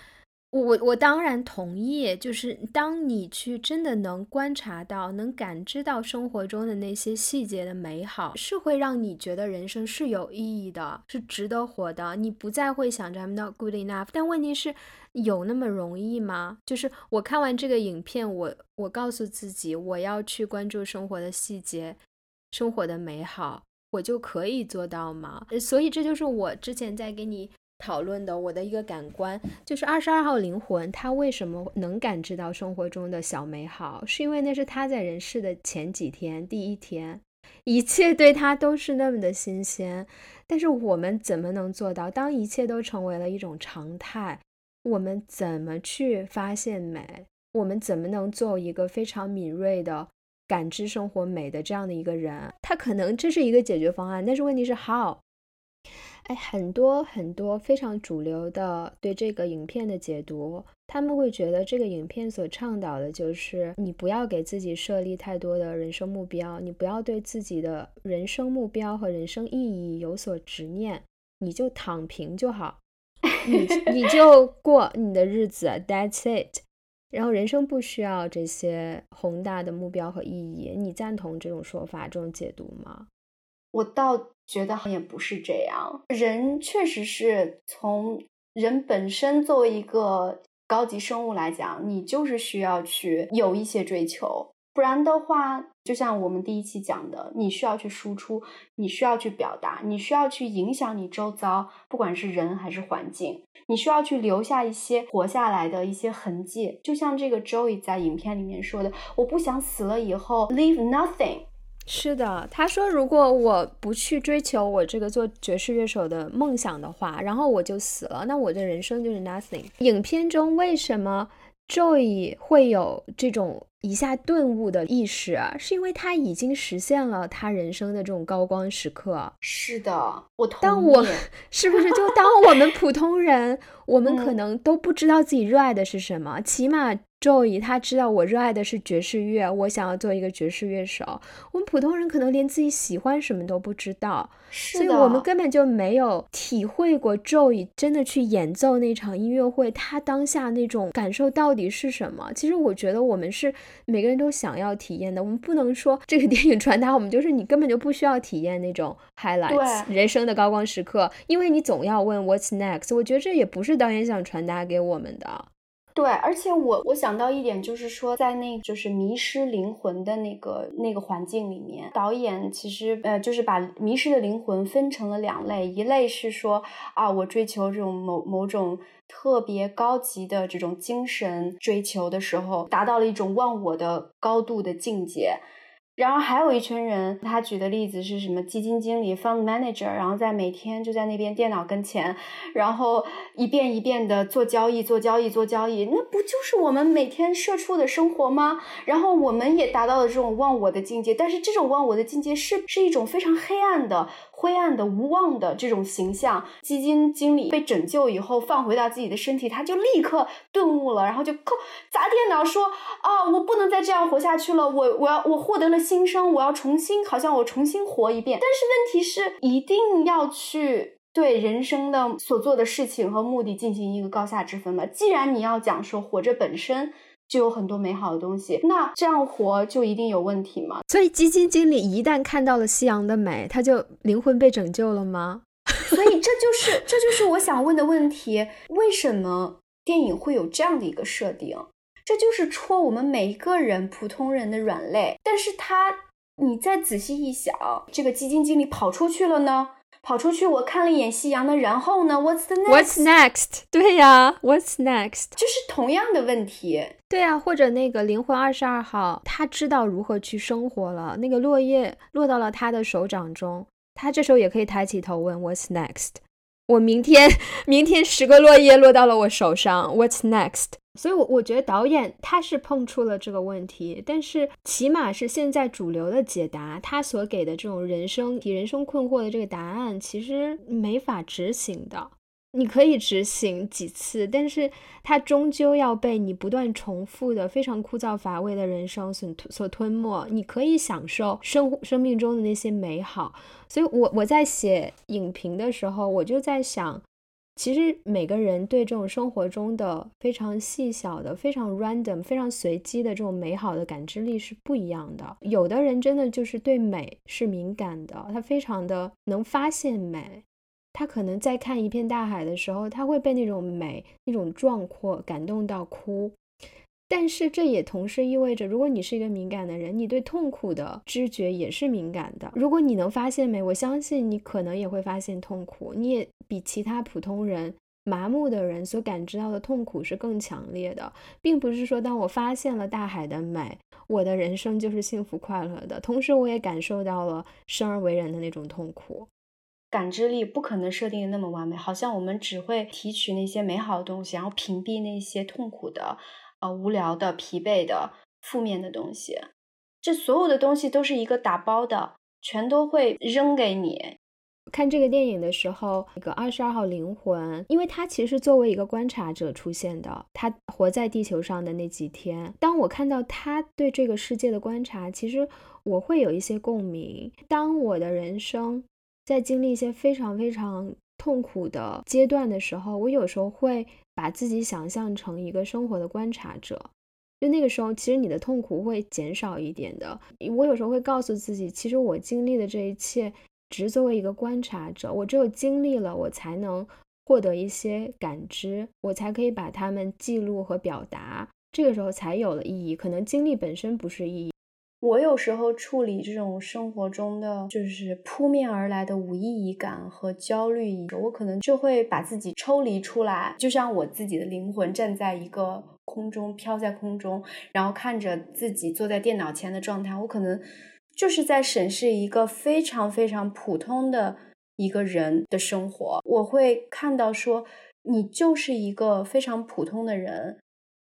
我我当然同意，就是当你去真的能观察到、能感知到生活中的那些细节的美好，是会让你觉得人生是有意义的，是值得活的。你不再会想着 I'm not good enough。但问题是，有那么容易吗？就是我看完这个影片，我我告诉自己，我要去关注生活的细节、生活的美好，我就可以做到吗？所以这就是我之前在给你。讨论的我的一个感官就是二十二号灵魂，他为什么能感知到生活中的小美好？是因为那是他在人世的前几天，第一天，一切对他都是那么的新鲜。但是我们怎么能做到？当一切都成为了一种常态，我们怎么去发现美？我们怎么能做一个非常敏锐的感知生活美的这样的一个人？他可能这是一个解决方案，但是问题是 how？哎，很多很多非常主流的对这个影片的解读，他们会觉得这个影片所倡导的就是你不要给自己设立太多的人生目标，你不要对自己的人生目标和人生意义有所执念，你就躺平就好，你你就过你的日子，That's it。然后人生不需要这些宏大的目标和意义，你赞同这种说法、这种解读吗？
我倒觉得也不是这样，人确实是从人本身作为一个高级生物来讲，你就是需要去有一些追求，不然的话，就像我们第一期讲的，你需要去输出，你需要去表达，你需要去影响你周遭，不管是人还是环境，你需要去留下一些活下来的一些痕迹，就像这个 Joey 在影片里面说的，我不想死了以后 leave nothing。
是的，他说，如果我不去追求我这个做爵士乐手的梦想的话，然后我就死了，那我的人生就是 nothing。影片中为什么 Joy 会有这种一下顿悟的意识啊？是因为他已经实现了他人生的这种高光时刻。
是的，我同意。
当我 是不是就当我们普通人，我们可能都不知道自己热爱的是什么，起码。Joey 他知道我热爱的是爵士乐，我想要做一个爵士乐手。我们普通人可能连自己喜欢什么都不知道，所以我们根本就没有体会过 Joey 真的去演奏那场音乐会，他当下那种感受到底是什么？其实我觉得我们是每个人都想要体验的。我们不能说这个电影传达我们就是你根本就不需要体验那种 highlights 人生的高光时刻，因为你总要问 What's next？我觉得这也不是导演想传达给我们的。
对，而且我我想到一点，就是说，在那就是迷失灵魂的那个那个环境里面，导演其实呃，就是把迷失的灵魂分成了两类，一类是说啊，我追求这种某某种特别高级的这种精神追求的时候，达到了一种忘我的高度的境界。然后还有一群人，他举的例子是什么？基金经理 （fund manager），然后在每天就在那边电脑跟前，然后一遍一遍的做交易、做交易、做交易，那不就是我们每天社畜的生活吗？然后我们也达到了这种忘我的境界，但是这种忘我的境界是是一种非常黑暗的。灰暗的、无望的这种形象，基金经理被拯救以后，放回到自己的身体，他就立刻顿悟了，然后就扣砸电脑说：“啊，我不能再这样活下去了，我我要我获得了新生，我要重新，好像我重新活一遍。”但是问题是，一定要去对人生的所做的事情和目的进行一个高下之分嘛？既然你要讲说活着本身。就有很多美好的东西，那这样活就一定有问题吗？
所以基金经理一旦看到了夕阳的美，他就灵魂被拯救了吗？
所以这就是这就是我想问的问题：为什么电影会有这样的一个设定？这就是戳我们每一个人普通人的软肋。但是他，你再仔细一想，这个基金经理跑出去了呢？跑出去，我看了一眼夕阳那，然后呢？What's the next?
What's next? 对呀，What's next?
就是同样的问题。
对啊，或者那个灵魂二十二号，他知道如何去生活了。那个落叶落到了他的手掌中，他这时候也可以抬起头问 What's next? 我明天，明天十个落叶落到了我手上，What's next? 所以，我我觉得导演他是碰触了这个问题，但是起码是现在主流的解答，他所给的这种人生提人生困惑的这个答案，其实没法执行的。你可以执行几次，但是它终究要被你不断重复的非常枯燥乏味的人生所所吞没。你可以享受生生命中的那些美好。所以，我我在写影评的时候，我就在想。其实每个人对这种生活中的非常细小的、非常 random、非常随机的这种美好的感知力是不一样的。有的人真的就是对美是敏感的，他非常的能发现美。他可能在看一片大海的时候，他会被那种美、那种壮阔感动到哭。但是这也同时意味着，如果你是一个敏感的人，你对痛苦的知觉也是敏感的。如果你能发现美，我相信你可能也会发现痛苦。你也比其他普通人、麻木的人所感知到的痛苦是更强烈的，并不是说当我发现了大海的美，我的人生就是幸福快乐的。同时，我也感受到了生而为人的那种痛苦。
感知力不可能设定的那么完美，好像我们只会提取那些美好的东西，然后屏蔽那些痛苦的。呃无聊的、疲惫的、负面的东西。这所有的东西都是一个打包的，全都会扔给你。
看这个电影的时候，那个二十二号灵魂，因为他其实作为一个观察者出现的，他活在地球上的那几天，当我看到他对这个世界的观察，其实我会有一些共鸣。当我的人生在经历一些非常非常痛苦的阶段的时候，我有时候会把自己想象成一个生活的观察者。就那个时候，其实你的痛苦会减少一点的。我有时候会告诉自己，其实我经历的这一切，只是作为一个观察者。我只有经历了，我才能获得一些感知，我才可以把它们记录和表达。这个时候才有了意义。可能经历本身不是意义。
我有时候处理这种生活中的就是扑面而来的无意义感和焦虑，我可能就会把自己抽离出来，就像我自己的灵魂站在一个空中，飘在空中，然后看着自己坐在电脑前的状态，我可能就是在审视一个非常非常普通的一个人的生活。我会看到说，你就是一个非常普通的人。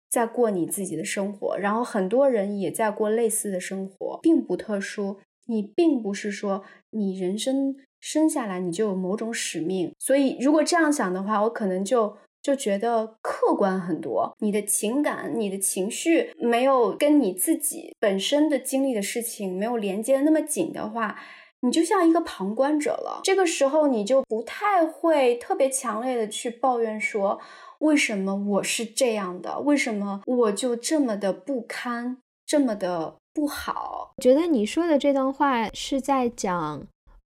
在过你自己的生活，然后很多人也在过类似的生活，并不特殊。你并不是说你人生生下来你就有某种使命，所以如果这样想的话，我可能就就觉得客观很多。你的情感、你的情绪没有跟你自己本身的经历的事情没有连接的那么紧的话，你就像一个旁观者了。这个时候你就不太会特别强烈的去抱怨说。为什么我是这样的？为什么我就这么的不堪，这么的不好？
觉得你说的这段话是在讲，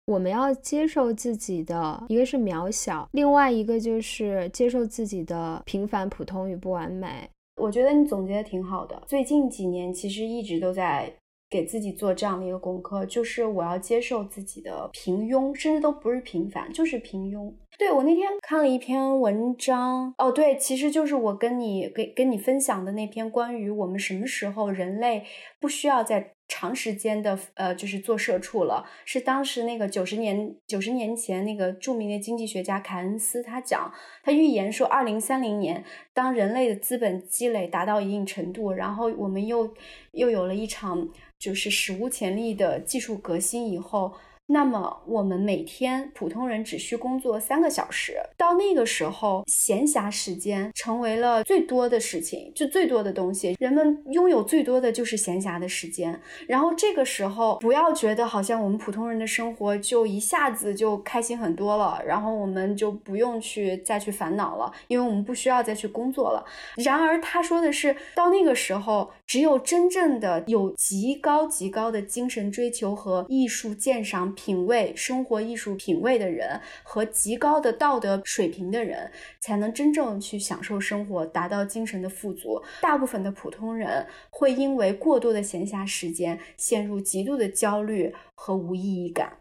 我们要接受自己的，一个是渺小，另外一个就是接受自己的平凡、普通与不完美。
我觉得你总结的挺好的。最近几年其实一直都在。给自己做这样的一个功课，就是我要接受自己的平庸，甚至都不是平凡，就是平庸。对我那天看了一篇文章，哦，对，其实就是我跟你给跟你分享的那篇关于我们什么时候人类不需要在长时间的呃，就是做社畜了，是当时那个九十年九十年前那个著名的经济学家凯恩斯他讲，他预言说二零三零年当人类的资本积累达到一定程度，然后我们又又有了一场。就是史无前例的技术革新以后。那么我们每天普通人只需工作三个小时，到那个时候，闲暇时间成为了最多的事情，就最多的东西，人们拥有最多的就是闲暇的时间。然后这个时候，不要觉得好像我们普通人的生活就一下子就开心很多了，然后我们就不用去再去烦恼了，因为我们不需要再去工作了。然而他说的是，到那个时候，只有真正的有极高极高的精神追求和艺术鉴赏。品味生活艺术品味的人和极高的道德水平的人，才能真正去享受生活，达到精神的富足。大部分的普通人会因为过多的闲暇时间，陷入极度的焦虑和无意义感。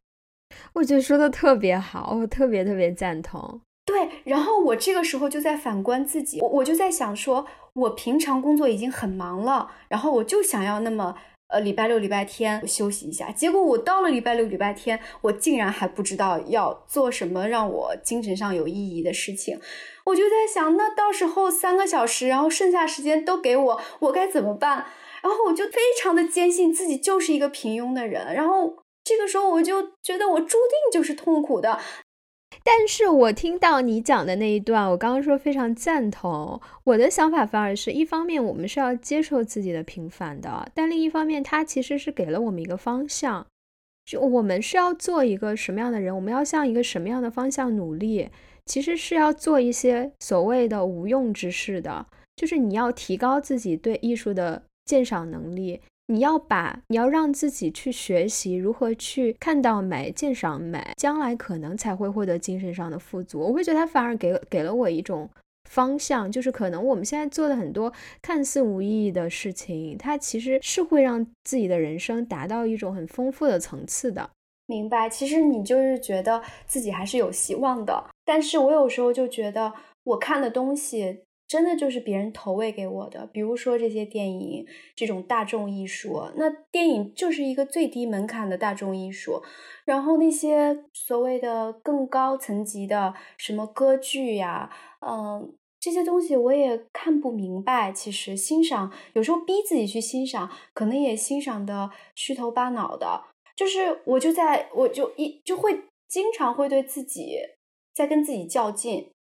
我觉得说的特别好，我特别特别赞同。
对，然后我这个时候就在反观自己，我我就在想说，我平常工作已经很忙了，然后我就想要那么。呃，礼拜六、礼拜天休息一下，结果我到了礼拜六、礼拜天，我竟然还不知道要做什么让我精神上有意义的事情。我就在想，那到时候三个小时，然后剩下时间都给我，我该怎么办？然后我就非常的坚信自己就是一个平庸的人，然后这个时候我就觉得我注定就是痛苦的。
但是我听到你讲的那一段，我刚刚说非常赞同。我的想法反而是一方面，我们是要接受自己的平凡的，但另一方面，它其实是给了我们一个方向，就我们是要做一个什么样的人，我们要向一个什么样的方向努力，其实是要做一些所谓的无用之事的，就是你要提高自己对艺术的鉴赏能力。你要把，你要让自己去学习如何去看到美、鉴赏美，将来可能才会获得精神上的富足。我会觉得它反而给给了我一种方向，就是可能我们现在做的很多看似无意义的事情，它其实是会让自己的人生达到一种很丰富的层次的。
明白，其实你就是觉得自己还是有希望的，但是我有时候就觉得我看的东西。真的就是别人投喂给我的，比如说这些电影，这种大众艺术，那电影就是一个最低门槛的大众艺术，然后那些所谓的更高层级的什么歌剧呀，嗯，这些东西我也看不明白。其实欣赏有时候逼自己去欣赏，可能也欣赏的虚头巴脑的。就是我就在我就一就会经常会对自己在跟自己较劲，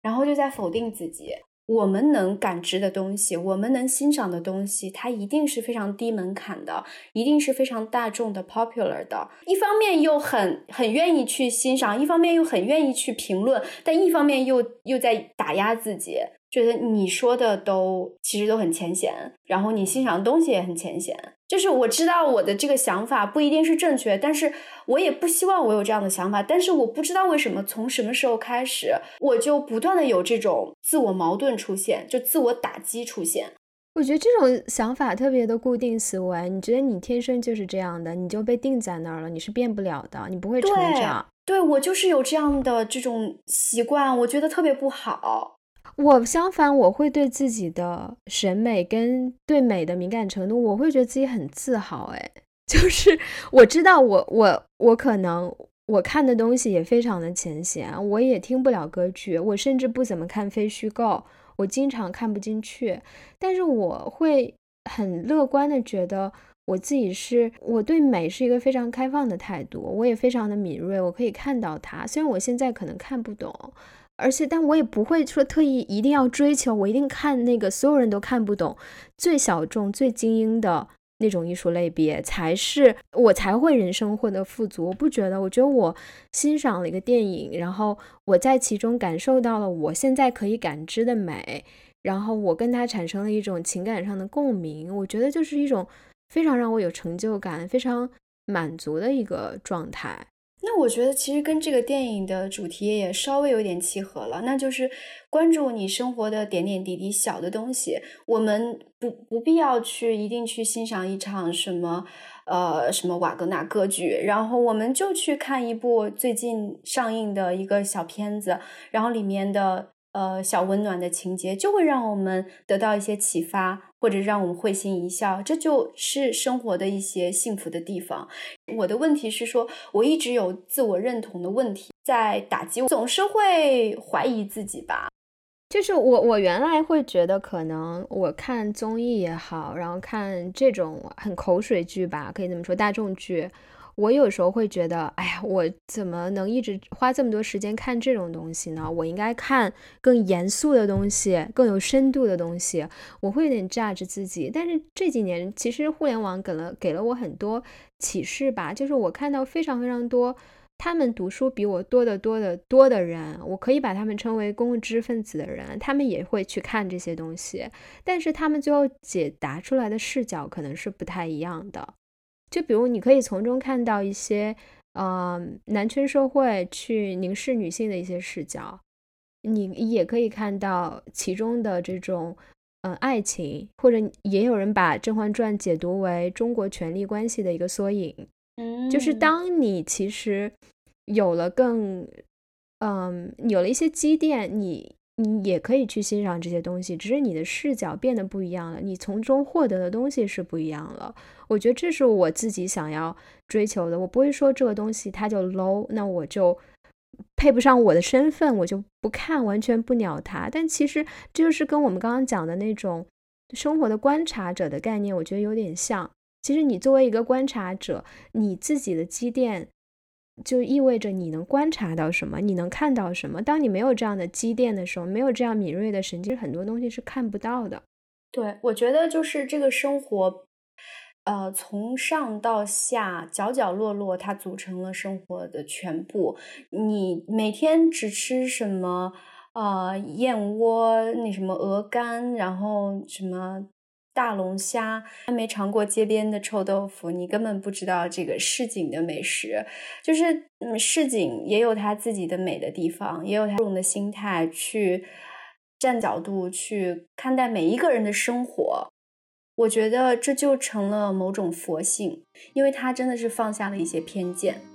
然后就在否定自己。我们能感知的东西，我们能欣赏的东西，它一定是非常低门槛的，一定是非常大众的、popular 的。一方面又很很愿意去欣赏，一方面又很愿意去评论，但一方面又又在打压自己。觉得你说的都其实都很浅显，然后你欣赏的东西也很浅显。就是我知道我的这个想法不一定是正确，但是我也不希望我有这样的想法。但是我不知道为什么从什么时候开始，我就不断的有这种自我矛盾出现，就自我打击出现。
我觉得这种想法特别的固定思维，你觉得你天生就是这样的，你就被定在那儿了，你是变不了的，你不会成长。
对我就是有这样的这种习惯，我觉得特别不好。
我相反，我会对自己的审美跟对美的敏感程度，我会觉得自己很自豪。哎，就是我知道，我我我可能我看的东西也非常的浅显，我也听不了歌剧，我甚至不怎么看非虚构，我经常看不进去。但是我会很乐观的觉得，我自己是我对美是一个非常开放的态度，我也非常的敏锐，我可以看到它。虽然我现在可能看不懂。而且，但我也不会说特意一定要追求，我一定看那个所有人都看不懂、最小众、最精英的那种艺术类别，才是我才会人生获得富足。我不觉得，我觉得我欣赏了一个电影，然后我在其中感受到了我现在可以感知的美，然后我跟他产生了一种情感上的共鸣，我觉得就是一种非常让我有成就感、非常满足的一个状态。
那我觉得其实跟这个电影的主题也稍微有点契合了，那就是关注你生活的点点滴滴小的东西。我们不不必要去一定去欣赏一场什么呃什么瓦格纳歌剧，然后我们就去看一部最近上映的一个小片子，然后里面的。呃，小温暖的情节就会让我们得到一些启发，或者让我们会心一笑，这就是生活的一些幸福的地方。我的问题是说，我一直有自我认同的问题在打击我，总是会怀疑自己吧。
就是我，我原来会觉得，可能我看综艺也好，然后看这种很口水剧吧，可以这么说，大众剧。我有时候会觉得，哎呀，我怎么能一直花这么多时间看这种东西呢？我应该看更严肃的东西，更有深度的东西。我会有点 judge 自己。但是这几年，其实互联网给了给了我很多启示吧。就是我看到非常非常多，他们读书比我多得多得多的人，我可以把他们称为公共知识分子的人，他们也会去看这些东西，但是他们最后解答出来的视角可能是不太一样的。就比如，你可以从中看到一些，呃，男权社会去凝视女性的一些视角，你也可以看到其中的这种，嗯，爱情，或者也有人把《甄嬛传》解读为中国权力关系的一个缩影。
嗯，
就是当你其实有了更，嗯，有了一些积淀，你。你也可以去欣赏这些东西，只是你的视角变得不一样了，你从中获得的东西是不一样了。我觉得这是我自己想要追求的。我不会说这个东西它就 low，那我就配不上我的身份，我就不看，完全不鸟它。但其实这就是跟我们刚刚讲的那种生活的观察者的概念，我觉得有点像。其实你作为一个观察者，你自己的积淀。就意味着你能观察到什么，你能看到什么。当你没有这样的积淀的时候，没有这样敏锐的神经，很多东西是看不到的。
对，我觉得就是这个生活，呃，从上到下，角角落落，它组成了生活的全部。你每天只吃什么？呃，燕窝，那什么鹅肝，然后什么？大龙虾还没尝过街边的臭豆腐，你根本不知道这个市井的美食。就是嗯，市井也有它自己的美的地方，也有它用的心态去站角度去看待每一个人的生活。我觉得这就成了某种佛性，因为他真的是放下了一些偏见。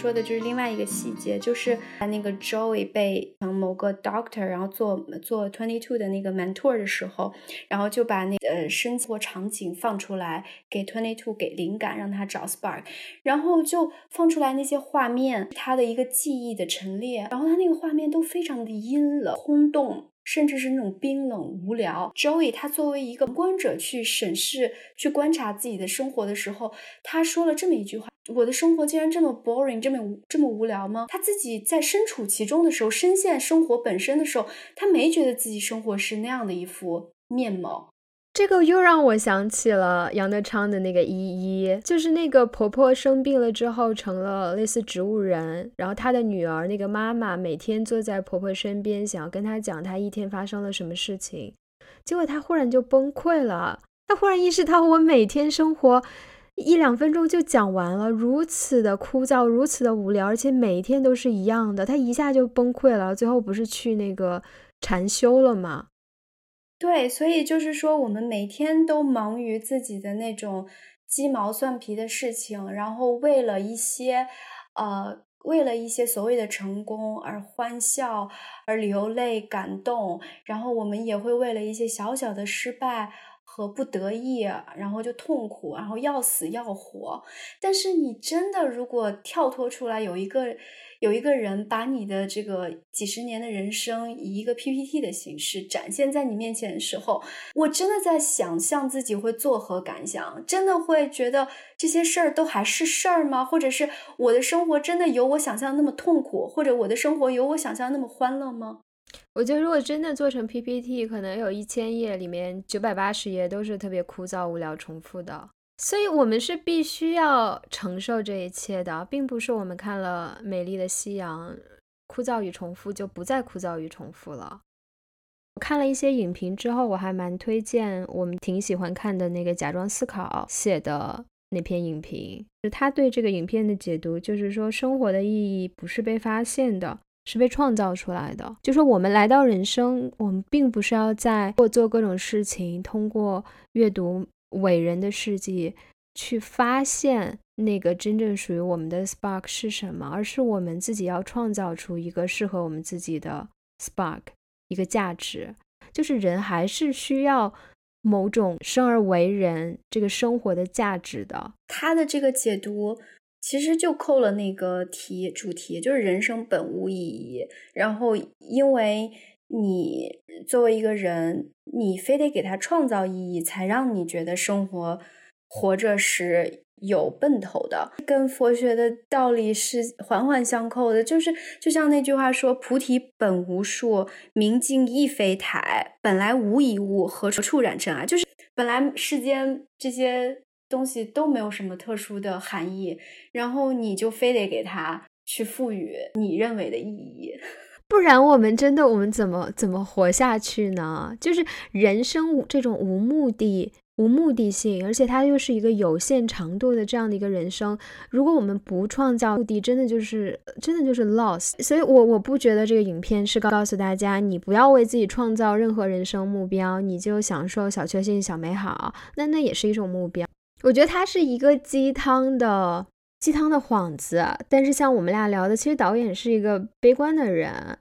说的就是另外一个细节，就是那个 Joey 被某个 doctor 然后做做 twenty two 的那个 mentor 的时候，然后就把那呃生活场景放出来给 twenty two 给灵感，让他找 spark，然后就放出来那些画面，他的一个记忆的陈列，然后他那个画面都非常的阴冷、空洞。甚至是那种冰冷无聊。Joey 他作为一个观者去审视、去观察自己的生活的时候，他说了这么一句话：“我的生活竟然这么 boring，这么这么无聊吗？”他自己在身处其中的时候，深陷生活本身的时候，他没觉得自己生活是那样的一副面貌。
这个又让我想起了杨德昌的那个依依，就是那个婆婆生病了之后成了类似植物人，然后她的女儿那个妈妈每天坐在婆婆身边，想要跟她讲她一天发生了什么事情，结果她忽然就崩溃了，她忽然意识到我每天生活一两分钟就讲完了，如此的枯燥，如此的无聊，而且每一天都是一样的，她一下就崩溃了，最后不是去那个禅修了吗？
对，所以就是说，我们每天都忙于自己的那种鸡毛蒜皮的事情，然后为了一些，呃，为了一些所谓的成功而欢笑，而流泪感动，然后我们也会为了一些小小的失败。和不得意，然后就痛苦，然后要死要活。但是你真的如果跳脱出来，有一个有一个人把你的这个几十年的人生以一个 PPT 的形式展现在你面前的时候，我真的在想象自己会作何感想？真的会觉得这些事儿都还是事儿吗？或者是我的生活真的有我想象那么痛苦，或者我的生活有我想象那么欢乐吗？
我觉得，如果真的做成 PPT，可能有一千页，里面九百八十页都是特别枯燥、无聊、重复的。所以，我们是必须要承受这一切的，并不是我们看了《美丽的夕阳》，枯燥与重复就不再枯燥与重复了。看了一些影评之后，我还蛮推荐我们挺喜欢看的那个《假装思考》写的那篇影评，就他对这个影片的解读，就是说生活的意义不是被发现的。是被创造出来的。就说我们来到人生，我们并不是要在或做各种事情，通过阅读伟人的事迹去发现那个真正属于我们的 spark 是什么，而是我们自己要创造出一个适合我们自己的 spark，一个价值。就是人还是需要某种生而为人这个生活的价值的。
他的这个解读。其实就扣了那个题主题，就是人生本无意义。然后，因为你作为一个人，你非得给他创造意义，才让你觉得生活活着是有奔头的。跟佛学的道理是环环相扣的。就是就像那句话说：“菩提本无树，明镜亦非台，本来无一物，何处染尘埃？”就是本来世间这些。东西都没有什么特殊的含义，然后你就非得给它去赋予你认为的意义，
不然我们真的我们怎么怎么活下去呢？就是人生这种无目的、无目的性，而且它又是一个有限长度的这样的一个人生，如果我们不创造目的，真的就是真的就是 loss。所以，我我不觉得这个影片是告告诉大家，你不要为自己创造任何人生目标，你就享受小确幸、小美好，那那也是一种目标。我觉得它是一个鸡汤的鸡汤的幌子，但是像我们俩聊的，其实导演是一个悲观的人，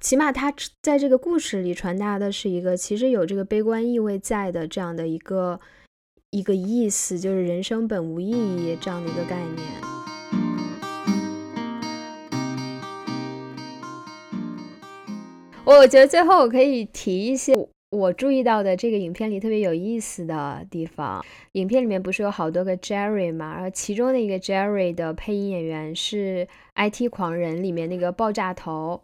起码他在这个故事里传达的是一个其实有这个悲观意味在的这样的一个一个意思，就是人生本无意义这样的一个概念。我觉得最后我可以提一些。我注意到的这个影片里特别有意思的地方，影片里面不是有好多个 Jerry 嘛？然后其中的一个 Jerry 的配音演员是《IT 狂人》里面那个爆炸头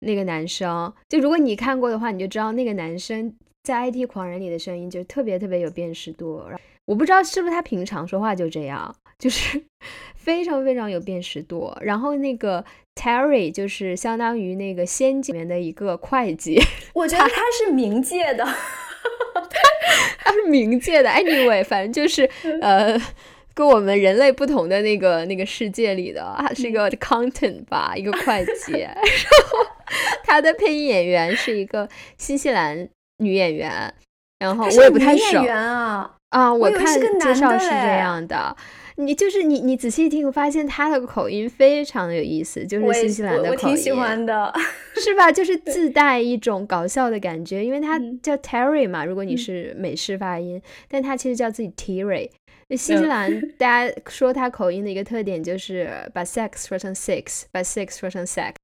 那个男生。就如果你看过的话，你就知道那个男生在《IT 狂人》里的声音就特别特别有辨识度。我不知道是不是他平常说话就这样，就是 非常非常有辨识度。然后那个 Terry 就是相当于那个仙境里面的一个会计，
我觉得他是冥界的，
他是冥界的。Anyway，反正就是呃，跟我们人类不同的那个那个世界里的，他是一个 accountant 吧，一个会计。然后他的配音演员是一个新西兰女演员，然后我也不太熟
啊。
啊，我看介绍是这样的，你就是你，你仔细听，发现他的口音非常的有意思，就是新西兰的口音，
我挺喜欢的，
是吧？就是自带一种搞笑的感觉，因为他叫 Terry 嘛，如果你是美式发音，但他其实叫自己 Terry。新西兰 大家说他口音的一个特点就是把 sex 说成 six，把 six 说成 sex。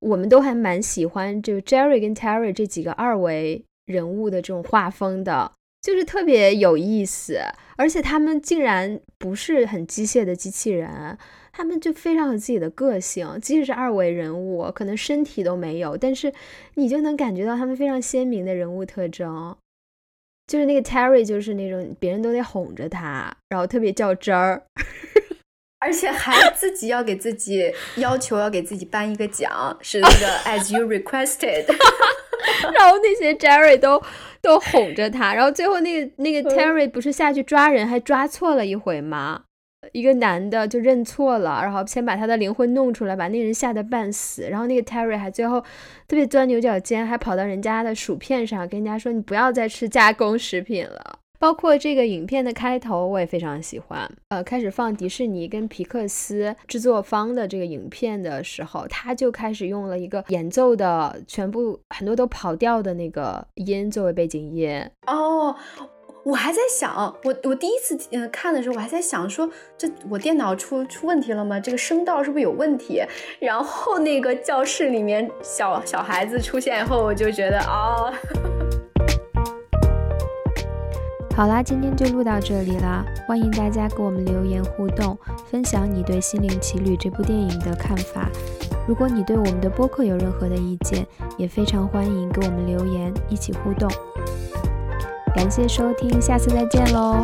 我们都还蛮喜欢就 Jerry 跟 Terry 这几个二维人物的这种画风的。就是特别有意思，而且他们竟然不是很机械的机器人，他们就非常有自己的个性。即使是二维人物，可能身体都没有，但是你就能感觉到他们非常鲜明的人物特征。就是那个 Terry，就是那种别人都得哄着他，然后特别较真儿，
而且还自己要给自己要求要给自己颁一个奖，是那个 As you requested。
然后那些 Jerry 都都哄着他，然后最后那个那个 Terry 不是下去抓人，还抓错了一回吗？一个男的就认错了，然后先把他的灵魂弄出来，把那人吓得半死。然后那个 Terry 还最后特别钻牛角尖，还跑到人家的薯片上跟人家说：“你不要再吃加工食品了。”包括这个影片的开头，我也非常喜欢。呃，开始放迪士尼跟皮克斯制作方的这个影片的时候，他就开始用了一个演奏的全部很多都跑调的那个音作为背景音。
哦，我还在想，我我第一次呃看的时候，我还在想说，这我电脑出出问题了吗？这个声道是不是有问题？然后那个教室里面小小孩子出现以后，我就觉得哦。
好啦，今天就录到这里啦！欢迎大家给我们留言互动，分享你对《心灵奇旅》这部电影的看法。如果你对我们的播客有任何的意见，也非常欢迎给我们留言，一起互动。感谢收听，下次再见喽！